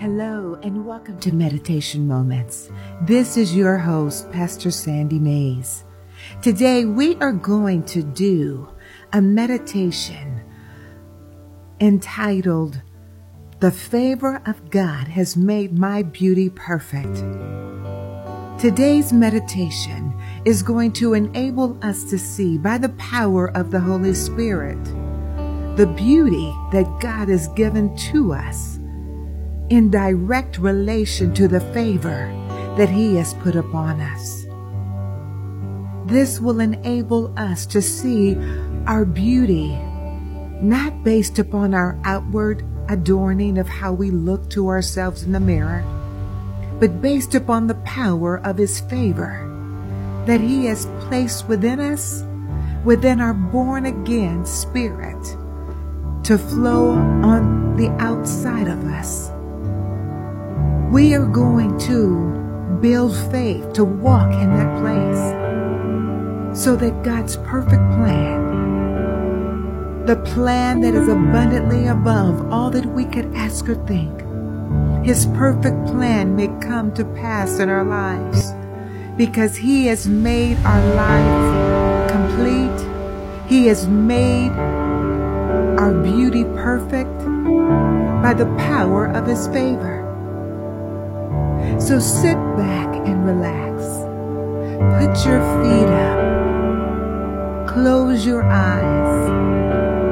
Hello, and welcome to Meditation Moments. This is your host, Pastor Sandy Mays. Today, we are going to do a meditation entitled, The Favor of God Has Made My Beauty Perfect. Today's meditation is going to enable us to see by the power of the Holy Spirit the beauty that God has given to us in direct relation to the favor that He has put upon us. This will enable us to see our beauty not based upon our outward adorning of how we look to ourselves in the mirror, but based upon the power of His favor that He has placed within us, within our born again spirit, to flow on the outside of us we are going to build faith to walk in that place so that God's perfect plan, the plan that is abundantly above all that we could ask or think, His perfect plan may come to pass in our lives because He has made our lives complete. He has made our beauty perfect by the power of His favor. So sit back and relax. Put your feet up. Close your eyes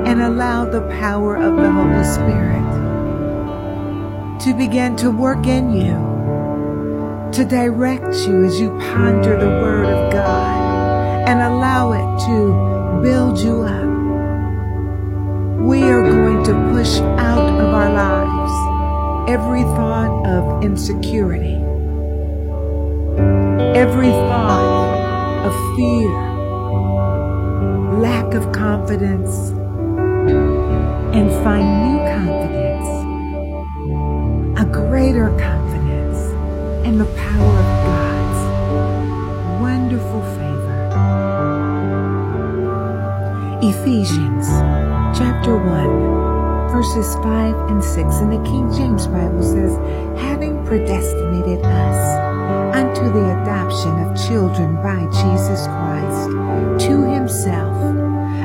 and allow the power of the Holy Spirit to begin to work in you, to direct you as you ponder the Word of God and allow it to build you up. We are going to push out of our lives every thought of insecurity. Every thought of fear, lack of confidence, and find new confidence, a greater confidence in the power of God's wonderful favor. Ephesians chapter 1 verses 5 and 6 in the King James Bible says, having predestinated us unto the adoption of children by Jesus Christ to himself,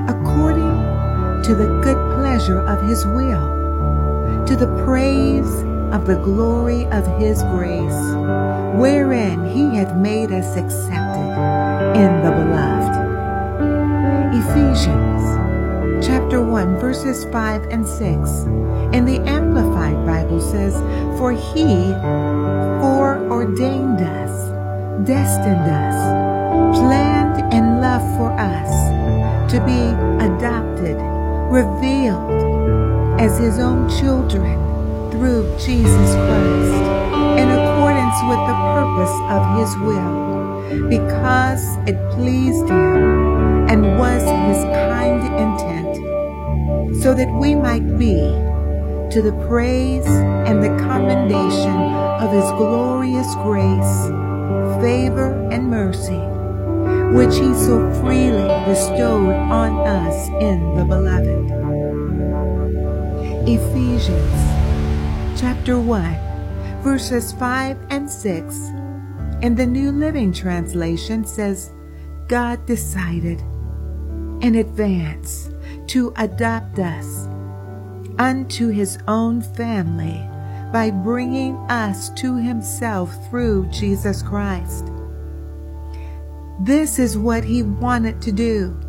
according to the good pleasure of his will, to the praise of the glory of his grace, wherein he hath made us accepted in the beloved. Ephesians chapter 1 verses 5 and 6 in the Amplified Bible says, For he foreordained us, destined us, planned and loved for us to be adopted, revealed as his own children through Jesus Christ in accordance with the purpose of his will, because it pleased him and was his kind intent, so that we might be to the praise and the commendation of his glorious grace, favor, and mercy, which he so freely bestowed on us in the beloved. Ephesians chapter 1, verses 5 and 6 in the New Living Translation says, God decided in advance to adopt us unto his own family by bringing us to himself through Jesus Christ. This is what he wanted to do,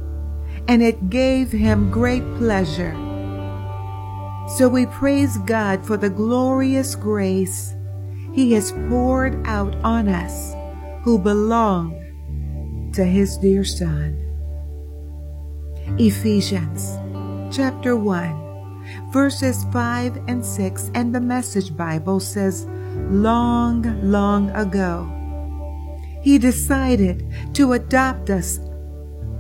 and it gave him great pleasure. So we praise God for the glorious grace he has poured out on us who belong to his dear Son. Ephesians chapter 1 verses 5 and 6, and the Message Bible says, Long, long ago, He decided to adopt us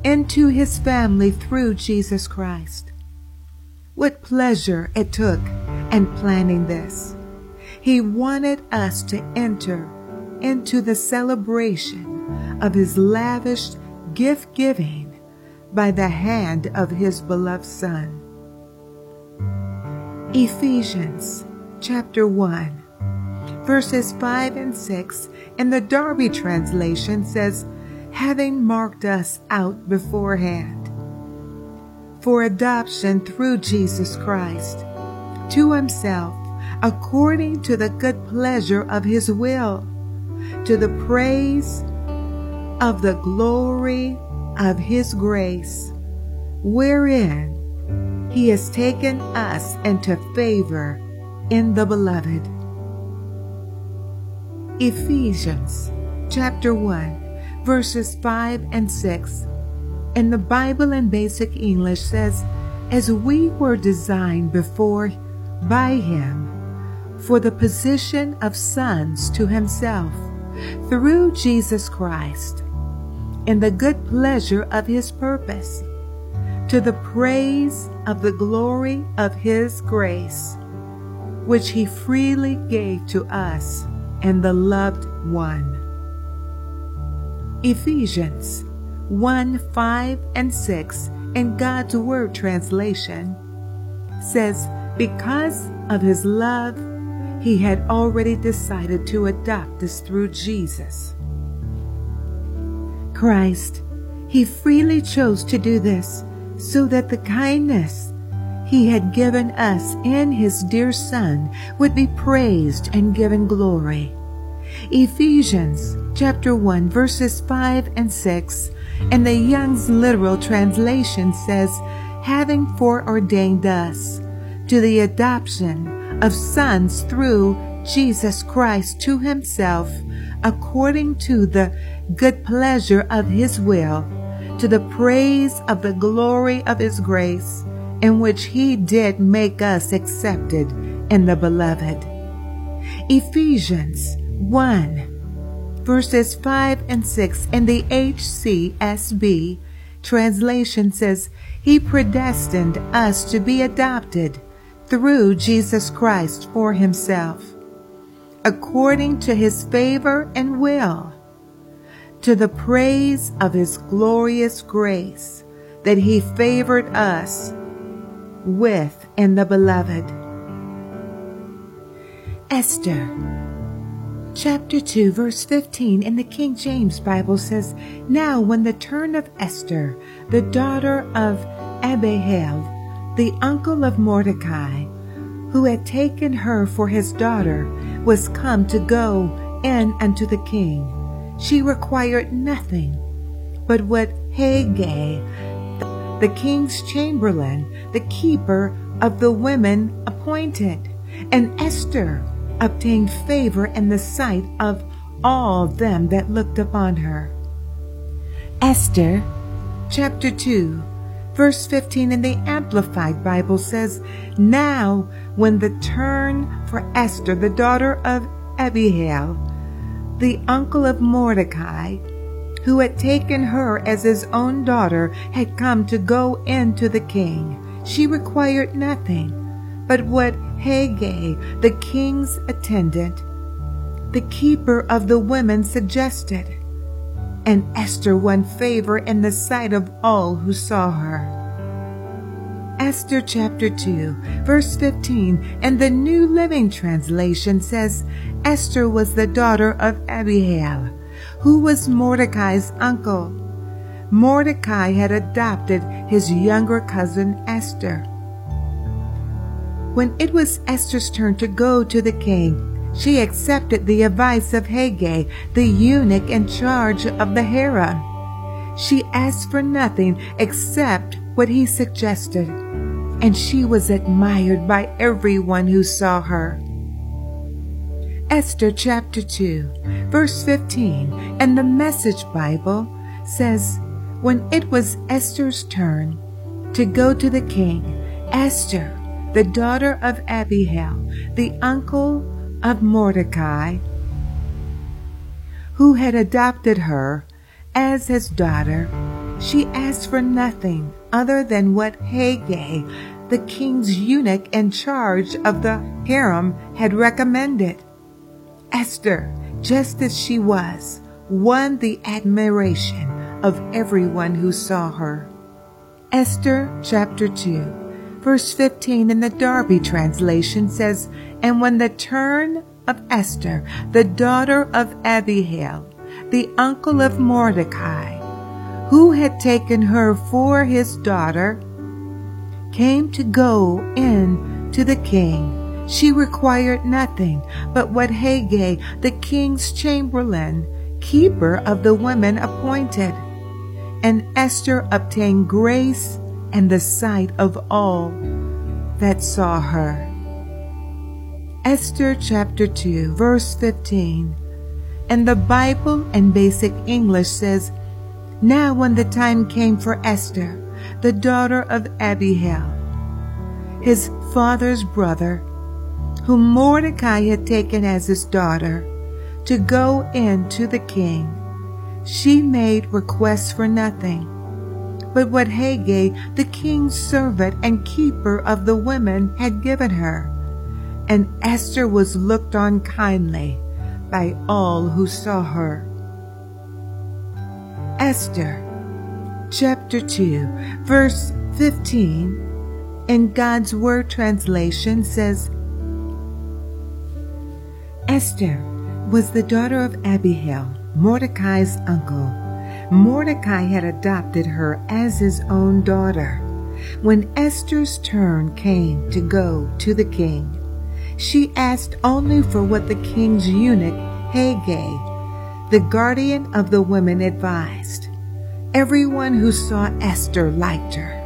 into His family through Jesus Christ. What pleasure it took in planning this. He wanted us to enter into the celebration of His lavish gift giving by the hand of His beloved Son. Ephesians chapter 1 verses 5 and 6 in the Darby translation says, having marked us out beforehand for adoption through Jesus Christ to himself according to the good pleasure of his will, to the praise of the glory of his grace, wherein he has taken us into favor in the beloved. Ephesians chapter 1, verses 5 and 6 in the Bible in Basic English says, As we were designed before by him for the position of sons to himself through Jesus Christ in the good pleasure of his purpose to the praise of the glory of his grace which he freely gave to us and the loved one. Ephesians 1 5 and 6 in God's Word translation says, Because of his love, he had already decided to adopt us through Jesus. Christ, he freely chose to do this so that the kindness he had given us in his dear Son would be praised and given glory. Ephesians chapter 1 verses 5 and 6 and the Young's literal translation says, having foreordained us to the adoption of sons through Jesus Christ to himself, according to the good pleasure of his will, to the praise of the glory of his grace, in which he did make us accepted in the beloved. Ephesians 1 verses 5 and 6 in the HCSB translation says, He predestined us to be adopted through Jesus Christ for himself, according to his favor and will, to the praise of his glorious grace that he favored us with in the beloved. Esther chapter 2 verse 15 in the King James Bible says, Now when the turn of Esther, the daughter of Abihail, the uncle of Mordecai, who had taken her for his daughter, was come to go in unto the king. She required nothing but what Hegai, the king's chamberlain, the keeper of the women, appointed. And Esther obtained favor in the sight of all them that looked upon her. Esther chapter 2 Verse 15 in the Amplified Bible says, Now when the turn for Esther, the daughter of Abihail, the uncle of Mordecai, who had taken her as his own daughter, had come to go in to the king, she required nothing. But what Hegai, the king's attendant, the keeper of the women, suggested and Esther won favor in the sight of all who saw her. Esther chapter 2, verse 15, and the New Living Translation says, Esther was the daughter of Abihail, who was Mordecai's uncle. Mordecai had adopted his younger cousin Esther. When it was Esther's turn to go to the king, she accepted the advice of Hegai, the eunuch in charge of the harem. She asked for nothing except what he suggested, and she was admired by everyone who saw her. Esther chapter 2, verse 15, and the Message Bible says, When it was Esther's turn to go to the king, Esther, the daughter of Abihail, the uncle of Mordecai, who had adopted her as his daughter, she asked for nothing other than what Hegai, the king's eunuch in charge of the harem, had recommended. Esther, just as she was, won the admiration of everyone who saw her. Esther chapter 2 Verse 15 in the Darby translation says, And when the turn of Esther, the daughter of Abihail, the uncle of Mordecai, who had taken her for his daughter, came to go in to the king. She required nothing but what Hegai, the king's chamberlain, keeper of the women, appointed. And Esther obtained grace and the sight of all that saw her. Esther chapter 2, verse 15. And the Bible and Basic English says, Now when the time came for Esther, the daughter of Abihail, his father's brother, whom Mordecai had taken as his daughter, to go in to the king, she made requests for nothing but what Hegai, the king's servant and keeper of the women, had given her. And Esther was looked on kindly by all who saw her. Esther chapter 2, verse 15 in God's Word translation says, Esther was the daughter of Abihail, Mordecai's uncle Mordecai had adopted her as his own daughter. When Esther's turn came to go to the king, she asked only for what the king's eunuch, Hegai, the guardian of the women, advised. Everyone who saw Esther liked her.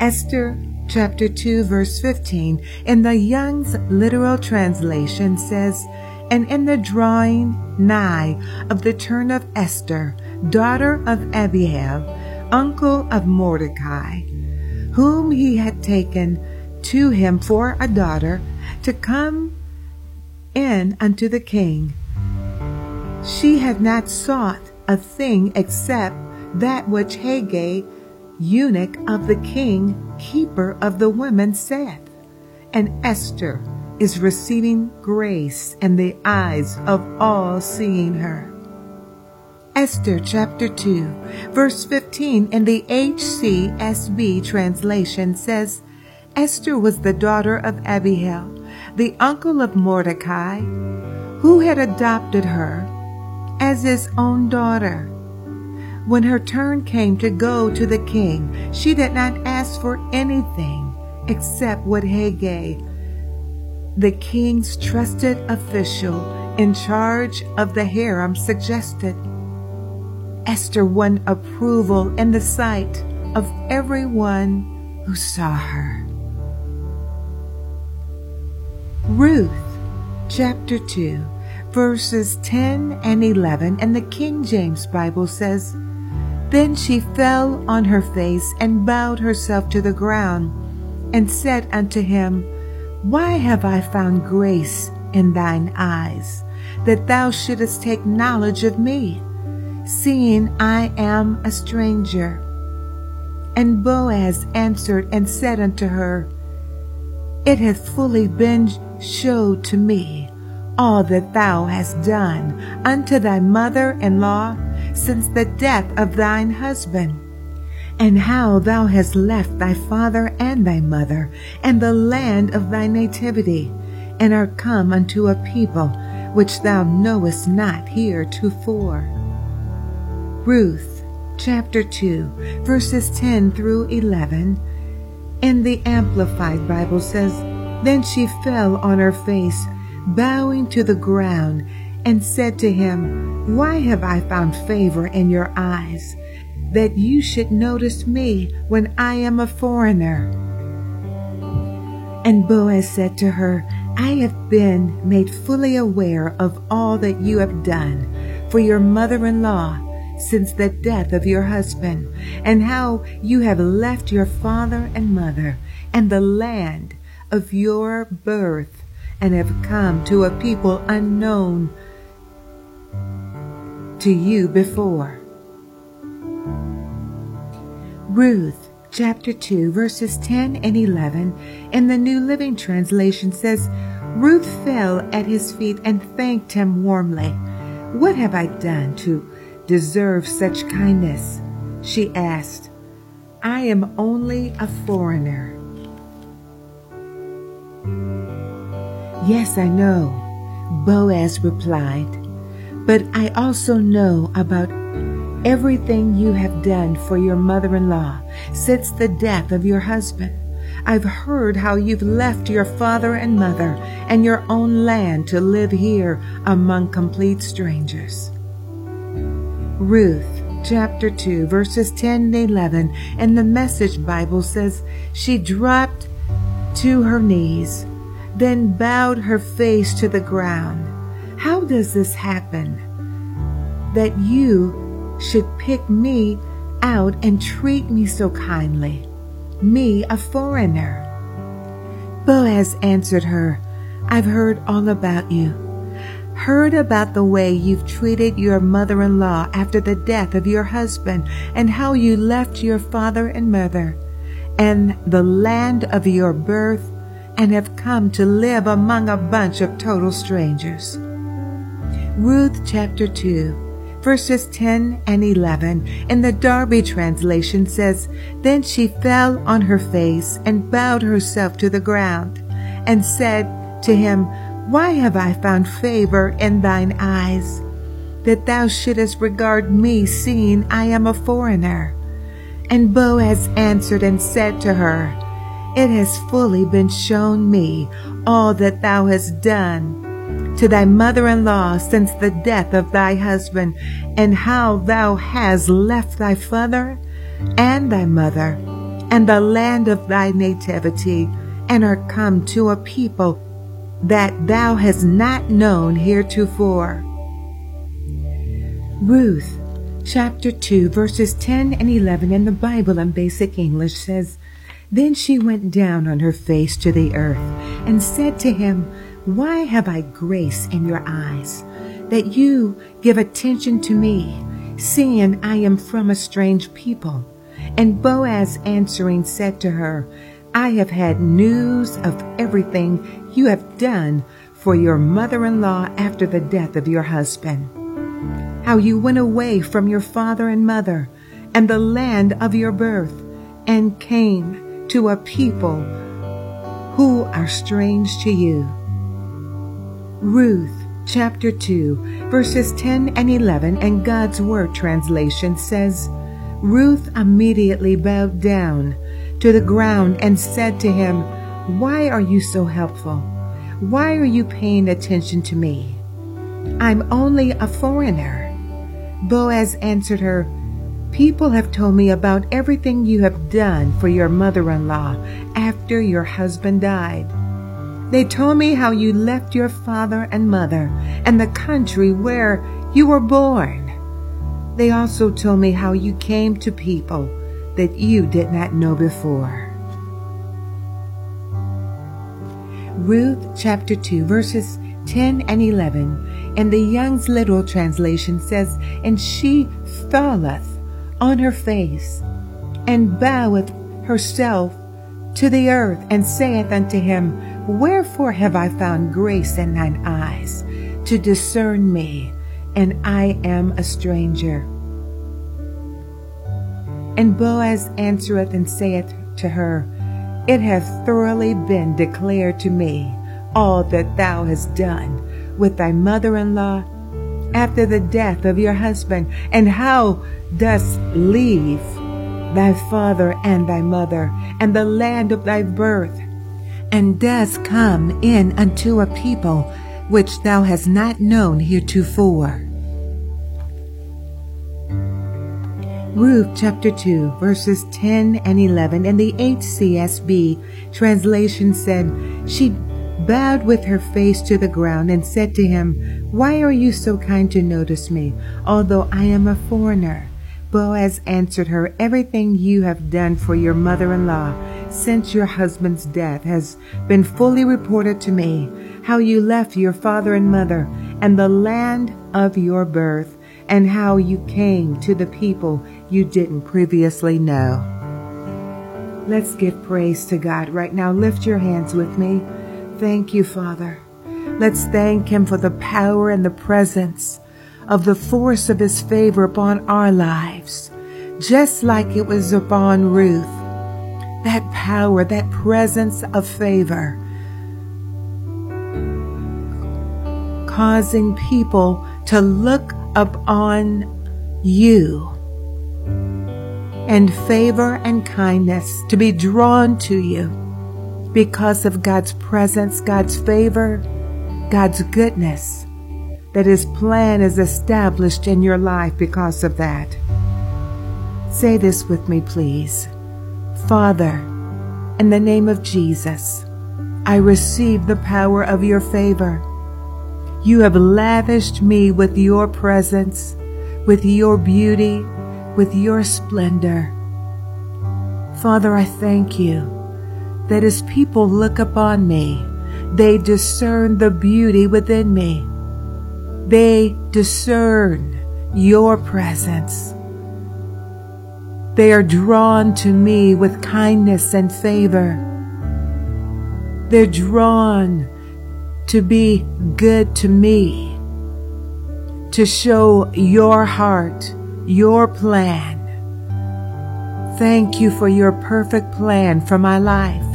Esther chapter 2 verse 15 in the Young's literal translation says, and in the drawing nigh of the turn of Esther, daughter of Abihail, uncle of Mordecai, whom he had taken to him for a daughter, to come in unto the king. She had not sought a thing except that which Hegai, eunuch of the king, keeper of the women, said. And Esther is receiving grace in the eyes of all seeing her. Esther chapter 2, verse 15 in the HCSB translation says, Esther was the daughter of Abihail, the uncle of Mordecai, who had adopted her as his own daughter. When her turn came to go to the king, she did not ask for anything except what Hegai, the king's trusted official in charge of the harem suggested. Esther won approval in the sight of everyone who saw her. Ruth chapter 2 verses 10 and 11 and the King James Bible says, Then she fell on her face and bowed herself to the ground and said unto him, why have I found grace in thine eyes, that thou shouldest take knowledge of me, seeing I am a stranger? And Boaz answered and said unto her, It hath fully been showed to me all that thou hast done unto thy mother in law since the death of thine husband and how thou hast left thy father and thy mother, and the land of thy nativity, and art come unto a people which thou knowest not heretofore. Ruth chapter 2, verses 10 through 11. In the Amplified Bible says, Then she fell on her face, bowing to the ground, and said to him, Why have I found favor in your eyes? that you should notice me when I am a foreigner. And Boaz said to her, I have been made fully aware of all that you have done for your mother-in-law since the death of your husband, and how you have left your father and mother and the land of your birth, and have come to a people unknown to you before. Ruth chapter 2 verses 10 and 11 in the New Living Translation says, Ruth fell at his feet and thanked him warmly. What have I done to deserve such kindness? She asked. I am only a foreigner. Yes, I know, Boaz replied, but I also know about everything you have done for your mother in law since the death of your husband. I've heard how you've left your father and mother and your own land to live here among complete strangers. Ruth chapter 2, verses 10 and 11, and the Message Bible says she dropped to her knees, then bowed her face to the ground. How does this happen? That you should pick me out and treat me so kindly, me, a foreigner. Boaz answered her, I've heard all about you heard about the way you've treated your mother in law after the death of your husband and how you left your father and mother and the land of your birth and have come to live among a bunch of total strangers. Ruth chapter 2, verses 10 and 11 in the Darby translation says, Then she fell on her face and bowed herself to the ground and said to him, why have I found favor in thine eyes, that thou shouldest regard me, seeing I am a foreigner? And Boaz answered and said to her, It has fully been shown me all that thou hast done to thy mother-in-law since the death of thy husband, and how thou hast left thy father and thy mother, and the land of thy nativity, and are come to a people that thou hast not known heretofore. Ruth chapter 2 verses 10 and 11 in the Bible in basic English says, Then she went down on her face to the earth and said to him, Why have I grace in your eyes, that you give attention to me, seeing I am from a strange people? And Boaz answering said to her, I have had news of everything you have done for your mother in law after the death of your husband. How you went away from your father and mother and the land of your birth and came to a people who are strange to you. Ruth chapter 2, verses 10 and 11, and God's Word translation says, Ruth immediately bowed down to the ground and said to him, Why are you so helpful? Why are you paying attention to me? I'm only a foreigner. Boaz answered her, People have told me about everything you have done for your mother-in-law after your husband died. They told me how you left your father and mother and the country where you were born. They also told me how you came to people that you did not know before. Ruth chapter 2 verses 10 and 11 and the Young's Literal Translation says, And she falleth on her face and boweth herself to the earth and saith unto him, Wherefore have I found grace in thine eyes to discern me, and I am a stranger? And Boaz answereth and saith to her, It hath thoroughly been declared to me all that thou hast done with thy mother-in-law after the death of your husband, and how dost leave thy father and thy mother, and the land of thy birth, and dost come in unto a people which thou hast not known heretofore. Ruth chapter 2, verses 10 and 11 in the HCSB translation said, She bowed with her face to the ground and said to him, Why are you so kind to notice me, although I am a foreigner? Boaz answered her, Everything you have done for your mother-in-law since your husband's death has been fully reported to me, how you left your father and mother and the land of your birth and how you came to the people you didn't previously know. Let's give praise to God right now. Lift your hands with me. Thank you, Father. Let's thank Him for the power and the presence of the force of His favor upon our lives, just like it was upon Ruth. That power, that presence of favor causing people to look upon you and favor and kindness to be drawn to you because of God's presence, God's favor, God's goodness, that His plan is established in your life because of that. Say this with me, please. Father, in the name of Jesus, I receive the power of your favor. You have lavished me with your presence, with your beauty, with your splendor. Father, I thank you that as people look upon me, they discern the beauty within me. They discern your presence. They are drawn to me with kindness and favor. They're drawn to be good to me, to show your heart, your plan. Thank you for your perfect plan for my life.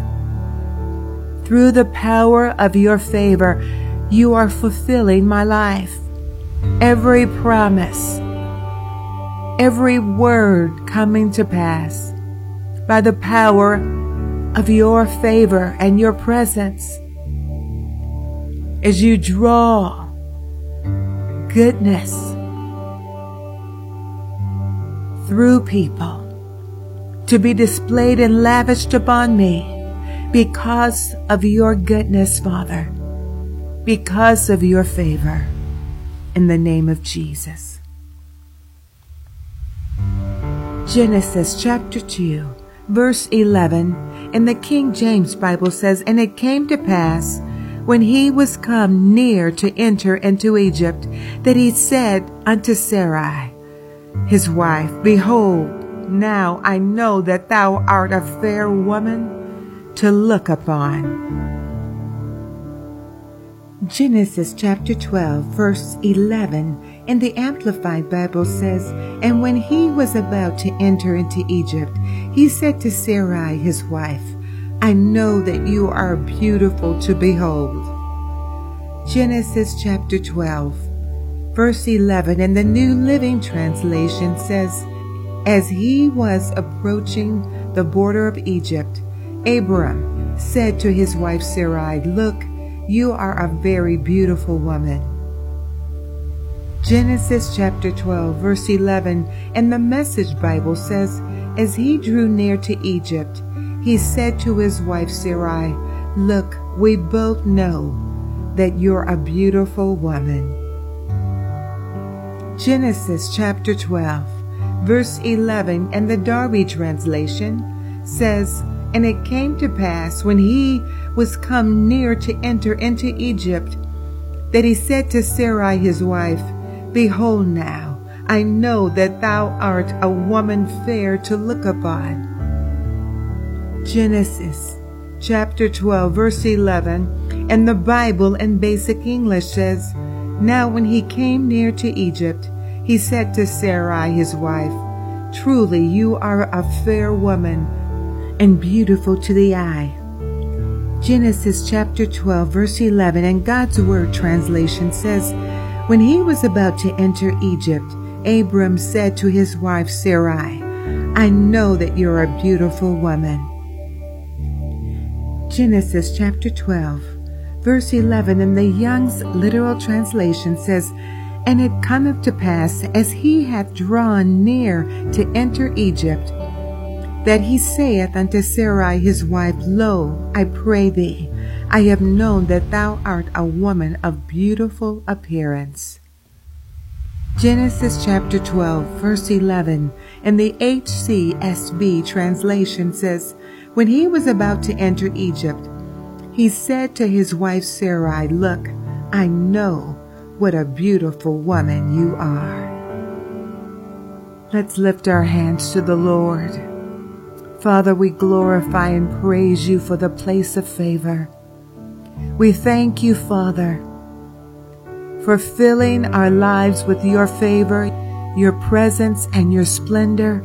Through the power of your favor, you are fulfilling my life. Every promise, every word coming to pass by the power of your favor and your presence as you draw goodness through people to be displayed and lavished upon me because of your goodness, Father, because of your favor, in the name of Jesus. Genesis chapter 2, verse 11 in the King James Bible says, And it came to pass when he was come near to enter into Egypt, that he said unto Sarai, his wife, Behold, now I know that thou art a fair woman to look upon. Genesis chapter 12, verse 11 in the Amplified Bible says, And when he was about to enter into Egypt, he said to Sarai his wife, I know that you are beautiful to behold. Genesis chapter 12, verse 11 in the New Living Translation says, As he was approaching the border of Egypt, Abram said to his wife Sarai, Look, you are a very beautiful woman. Genesis chapter 12, verse 11 and the Message Bible says, As he drew near to Egypt, he said to his wife Sarai, Look, we both know that you're a beautiful woman. Genesis chapter 12, verse 11, and the Darby translation says, And it came to pass when he was come near to enter into Egypt, that he said to Sarai his wife, Behold now, I know that thou art a woman fair to look upon. Genesis chapter 12, verse 11, and the Bible in basic English says, Now when he came near to Egypt, he said to Sarai his wife, Truly you are a fair woman and beautiful to the eye. Genesis chapter 12, verse 11, and God's Word translation says, When he was about to enter Egypt, Abram said to his wife Sarai, I know that you're a beautiful woman. Genesis chapter 12, verse 11 in the Young's literal translation says, And it cometh to pass, as he hath drawn near to enter Egypt, that he saith unto Sarai his wife, Lo, I pray thee, I have known that thou art a woman of beautiful appearance. Genesis chapter 12, verse 11, in the HCSB translation says, when he was about to enter Egypt, he said to his wife Sarai, Look, I know what a beautiful woman you are. Let's lift our hands to the Lord. Father, we glorify and praise you for the place of favor. We thank you, Father, for filling our lives with your favor, your presence, and your splendor.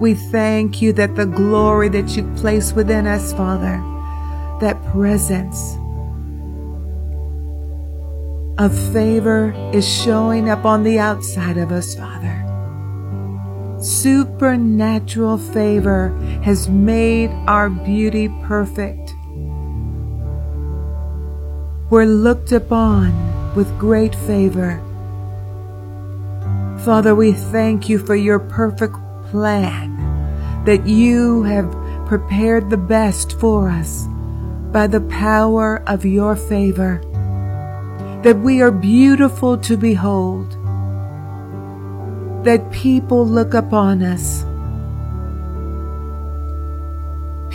We thank you that the glory that you place within us, Father, that presence, of favor is showing up on the outside of us, Father. Supernatural favor has made our beauty perfect. We're looked upon with great favor. Father, we thank you for your perfect plan that you have prepared the best for us by the power of your favor, that we are beautiful to behold, that people look upon us,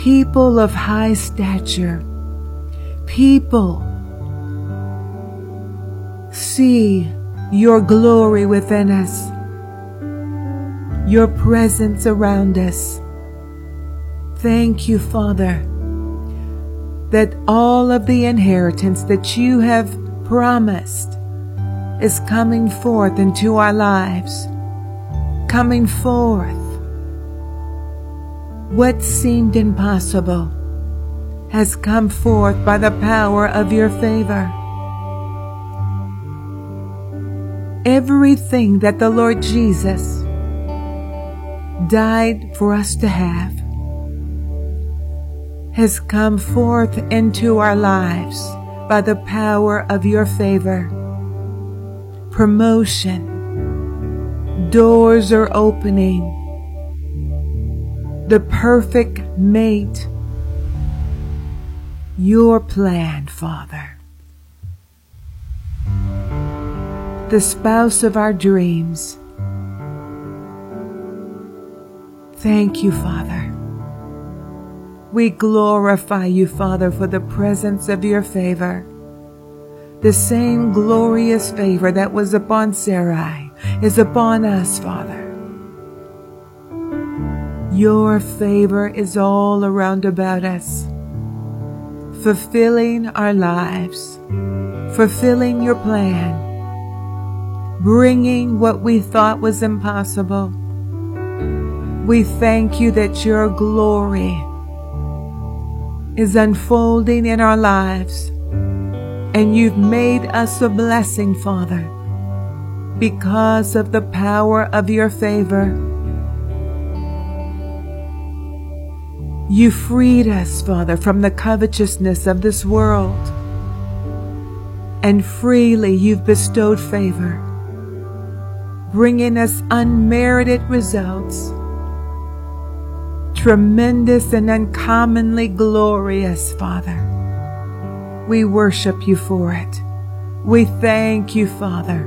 people of high stature, people see your glory within us, your presence around us. Thank you, Father that all of the inheritance that you have promised is coming forth into our lives, coming forth. What seemed impossible has come forth by the power of your favor. Everything that the Lord Jesus died for us to have has come forth into our lives by the power of your favor. Promotion. Doors are opening. The perfect mate. Your plan, Father. The spouse of our dreams. Thank you, Father. We glorify you, Father, for the presence of your favor. The same glorious favor that was upon Sarai is upon us, Father. Your favor is all around about us, fulfilling our lives, fulfilling your plan, bringing what we thought was impossible. We thank you that your glory is unfolding in our lives. And you've made us a blessing, Father, because of the power of your favor. You freed us, Father, from the covetousness of this world. And freely you've bestowed favor, bringing us unmerited results tremendous and uncommonly glorious, Father. We worship you for it. We thank you, Father,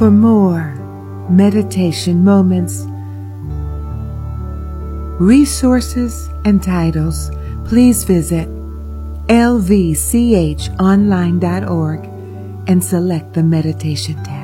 For more meditation moments, resources, and titles, please visit lvchonline.org and select the meditation tab.